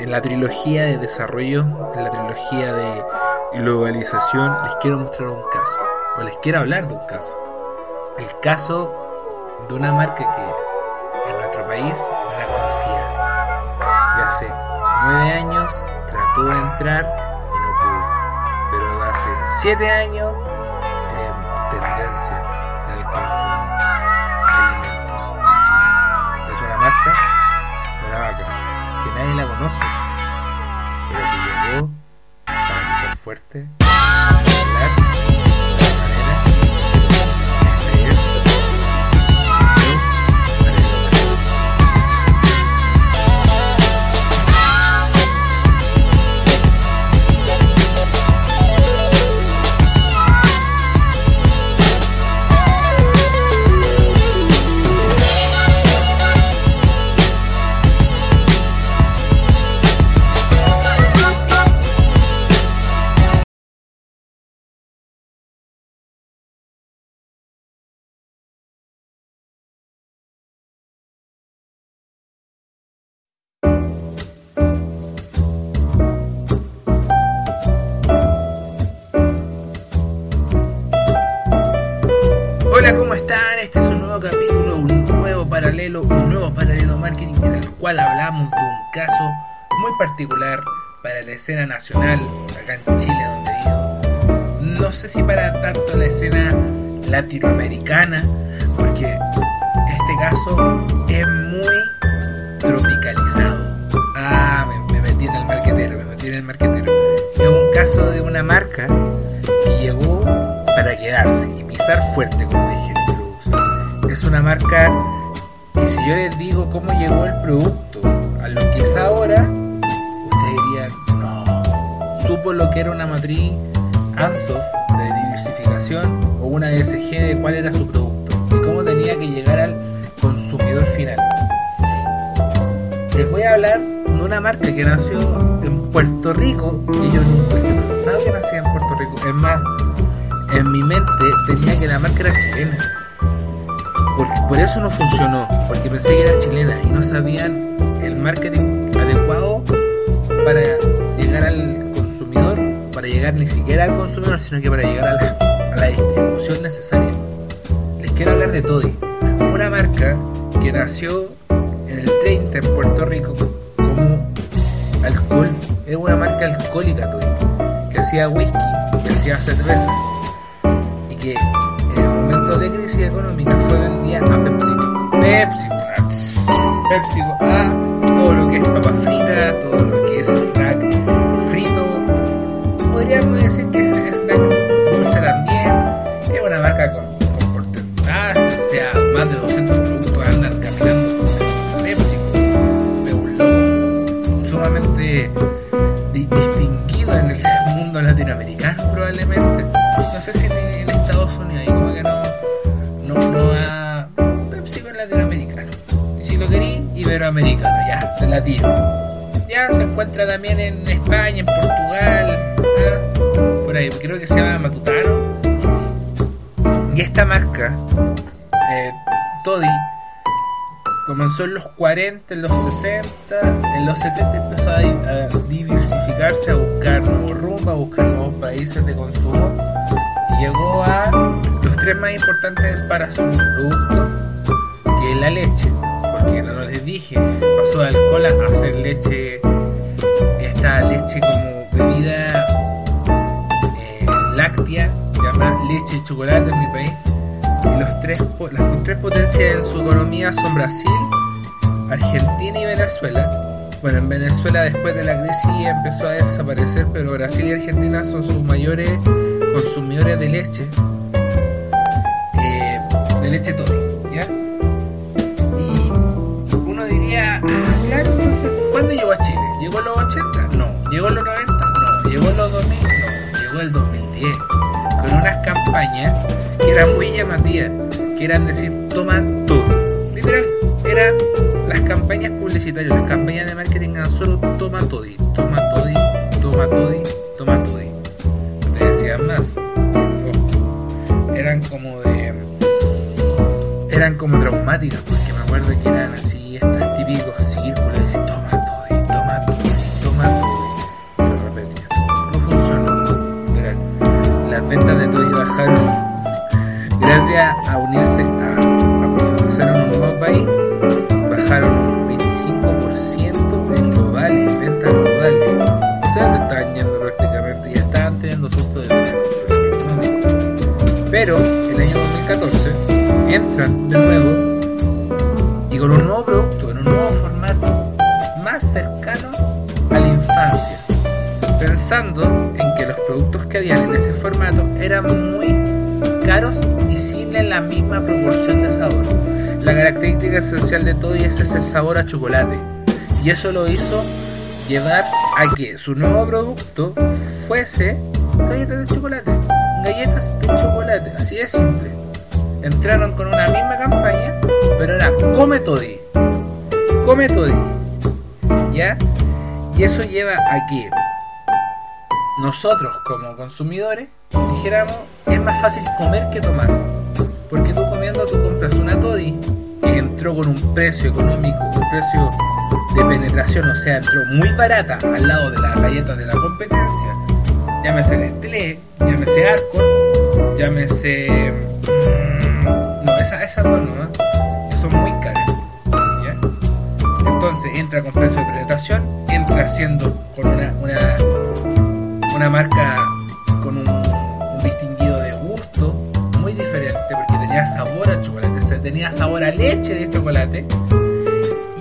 en la trilogía de desarrollo, en la trilogía de globalización, les quiero mostrar un caso, o les quiero hablar de un caso. El caso de una marca que en nuestro país no la conocía. Y hace nueve años trató de entrar y no pudo. Pero hace siete años, eh, tendencia en el consumo de alimentos en Chile. Es una marca de una vaca nadie la conoce, pero que llegó para pisar fuerte, Hola, ¿cómo están? Este es un nuevo capítulo, un nuevo paralelo, un nuevo paralelo marketing en el cual hablamos de un caso muy particular para la escena nacional acá en Chile donde vivo. No sé si para tanto la escena latinoamericana, porque este caso es muy tropicalizado. Ah, me, me metí en el marquetero, me metí en el marquetero. Es un caso de una marca que llegó para quedarse y pisar fuerte, marca que si yo les digo cómo llegó el producto a lo que es ahora, ustedes dirían, no, supo lo que era una matriz ANSOF de diversificación o una ESG de cuál era su producto y cómo tenía que llegar al consumidor final. Les voy a hablar de una marca que nació en Puerto Rico y yo nunca hubiese pensado que nacía en Puerto Rico. Es más, en mi mente tenía que la marca era chilena. Porque, por eso no funcionó, porque pensé que era chilena y no sabían el marketing adecuado para llegar al consumidor, para llegar ni siquiera al consumidor, sino que para llegar a la, a la distribución necesaria. Les quiero hablar de Toddy, una marca que nació en el 30 en Puerto Rico como alcohol, es una marca alcohólica Toddy, que hacía whisky, que hacía cerveza y que de crisis económica fue vendida a PepsiCo. PepsiCo, PepsiCo a todo lo que es papa frita, todo lo que es snack frito. Podríamos decir que es snack dulce también. Es una marca con, con o sea, más de 200 productos andan caminando PepsiCo. De un logo sumamente iberoamericano, ya. Ya se encuentra también en España, en Portugal, ¿ah? por ahí, creo que se llama Matutano. Y esta marca, eh, Toddy, comenzó en los 40, en los 60, en los 70 empezó a diversificarse, a buscar nuevos rumbos, a buscar nuevos países de consumo y llegó a los tres más importantes para su producto, que es la leche, porque no les dije, pasó de alcohol a hacer leche, esta leche como bebida eh, láctea, llamada leche y chocolate en mi país. Y los tres, las tres potencias en su economía son Brasil, Argentina y Venezuela. Bueno, en Venezuela después de la crisis empezó a desaparecer, pero Brasil y Argentina son sus mayores consumidores de leche. eh, de leche todo, ¿cuándo llegó a Chile? ¿Llegó en los 80? No. ¿Llegó en los 90? No. ¿Llegó en los 2000? No. Llegó el 2010. Con unas campañas que eran muy llamativas, que eran decir, toma todo. Literal, eran las campañas publicitarias, las campañas de marketing eran solo toma todi, toma todi, toma todi, toma todi. No te decían más. Eran como de. Eran como traumáticas, porque me acuerdo que eran así, estas típicos círculos, unirse a, a profundizar en un nuevo país, bajaron un 25% en globales, en ventas globales. O sea, se estaban yendo prácticamente, ya estaban teniendo susto de Pero el año 2014 entran de nuevo y con un nuevo producto, en un nuevo formato, más cercano a la infancia, pensando productos que habían en ese formato eran muy caros y sin la misma proporción de sabor. La característica esencial de todo es el sabor a chocolate. Y eso lo hizo llevar a que su nuevo producto fuese galletas de chocolate. Galletas de chocolate, así de simple. Entraron con una misma campaña, pero era come toddy. Come toddy. ¿Ya? Y eso lleva a que nosotros como consumidores dijéramos es más fácil comer que tomar. Porque tú comiendo tú compras una toddy que entró con un precio económico, un precio de penetración, o sea, entró muy barata al lado de las galletas de la competencia. Llámese Nestlé, llámese Arcor, llámese... Mm, no, esas esa dos no, que son muy caras. Entonces entra con precio de penetración, entra haciendo con una, una marca con un, distinguido de gusto muy diferente porque tenía sabor a chocolate, o sea, tenía sabor a leche de chocolate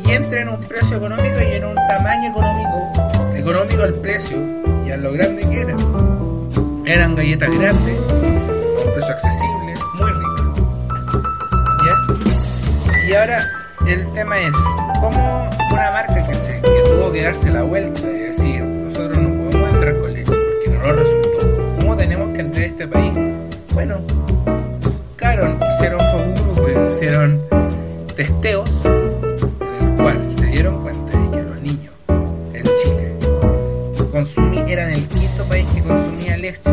y entra en un precio económico y en un tamaño económico, económico el precio y a lo grande que era. Eran galletas grandes, un precio accesible, muy rico. Y ahora el tema es, ¿cómo una marca que, se, que tuvo que darse la vuelta resultó? ¿Cómo tenemos que entrar a este país? Bueno, buscaron, hicieron focus hicieron testeos en el cual se dieron cuenta de que los niños en Chile consumí, eran el quinto país que consumía leche.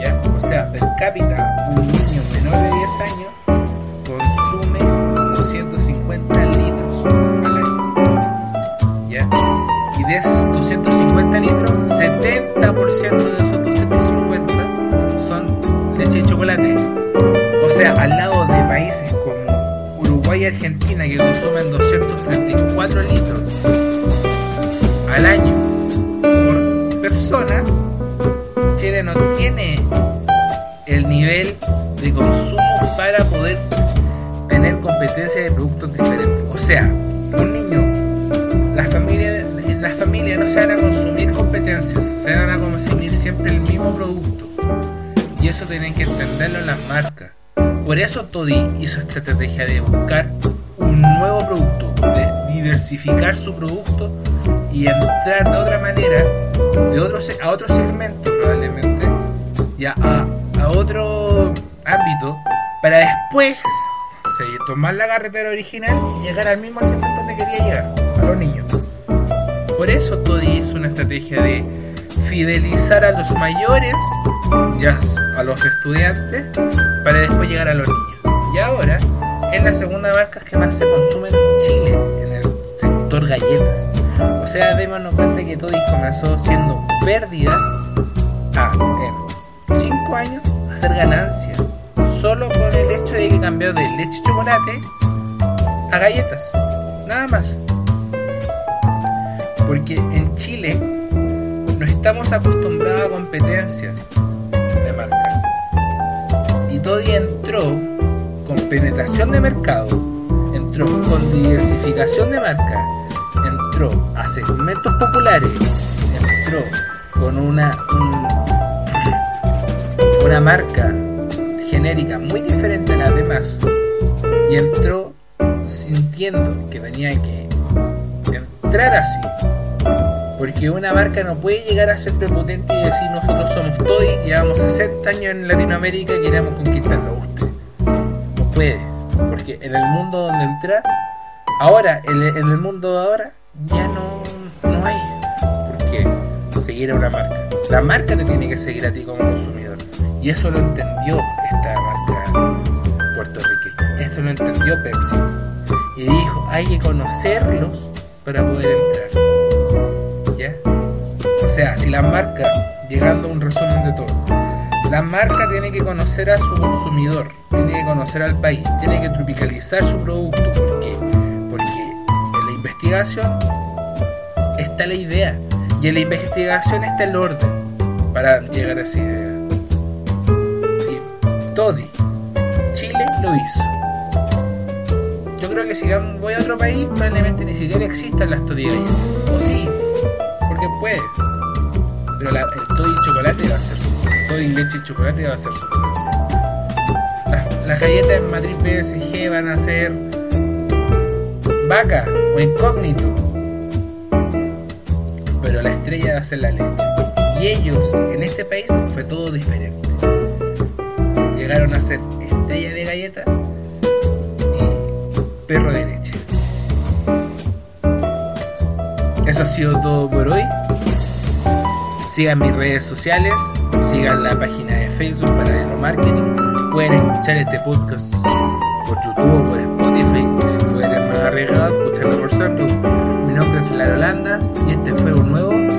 ¿Ya? O sea, per cápita, un niño menor de 10 años consume 250 litros al año. ¿Ya? Y de esos 250 litros, 70% de esos 250 son leche y chocolate. O sea, al lado de países como Uruguay y Argentina que consumen 234 litros al año por persona, Chile no tiene el nivel de consumo para poder tener competencia de productos diferentes. O sea, un niño, las familias no se van a consumir competencias, se van a consumir siempre el mismo producto. Y eso tienen que entenderlo las marcas. Por eso Toddy hizo estrategia de buscar un nuevo producto, de diversificar su producto y entrar de otra manera, de otro, a otro segmento probablemente, a, a otro ámbito, para después seguir, tomar la carretera original y llegar al mismo segmento donde quería llegar, a los niños. Por eso Toddy hizo una estrategia de fidelizar a los mayores, ya a los estudiantes, para después llegar a los niños. Y ahora es la segunda marca que más se consume en Chile, en el sector galletas. O sea, démonos cuenta que Toddy comenzó siendo pérdida a, en 5 años, hacer ganancia. Solo con el hecho de que cambió de leche y chocolate a galletas. Nada más. Porque en Chile no estamos acostumbrados a competencias de marca. Y Toddy entró con penetración de mercado, entró con diversificación de marca, entró a segmentos populares, entró con una, un- una marca genérica muy diferente a las demás y entró sintiendo que tenía que entrar así. Porque una marca no puede llegar a ser prepotente y decir nosotros somos Toddy, llevamos 60 años en Latinoamérica y queremos conquistarlo a usted. No puede, porque en el mundo donde entra, ahora, en el, mundo de ahora, ya no, no hay por qué seguir a una marca. La marca te tiene que seguir a ti como consumidor. Y eso lo entendió esta marca puertorriqueña. Esto lo entendió Pepsi. Y dijo, hay que conocerlos para poder entrar. ¿Ya? O sea, si la marca, llegando a un resumen de todo, La marca tiene que conocer a su consumidor, tiene que conocer al país, tiene que tropicalizar su producto. ¿Por qué? Porque en la investigación está la idea y en la investigación está el orden para llegar a esa idea. Y Chile lo hizo. Que si voy a otro país, probablemente ni siquiera existan las Toddy O sí, porque puede. Pero la, el Toddy chocolate va a ser su. Toddy leche y chocolate va a ser su potencia. Las, galletas en matriz BSG van a ser vaca o incógnito. Pero la estrella va a ser la leche. Y ellos, en este país, fue todo diferente. Llegaron a ser estrella de galleta perro de leche. Eso ha sido todo por hoy. Sigan mis redes sociales, sigan la página de Facebook Paralelo Marketing. Pueden escuchar este podcast por YouTube o por Spotify. Y si tú eres más arriesgado, escucharlo por SoundCloud. Mi nombre es Lara Holandas y este fue un nuevo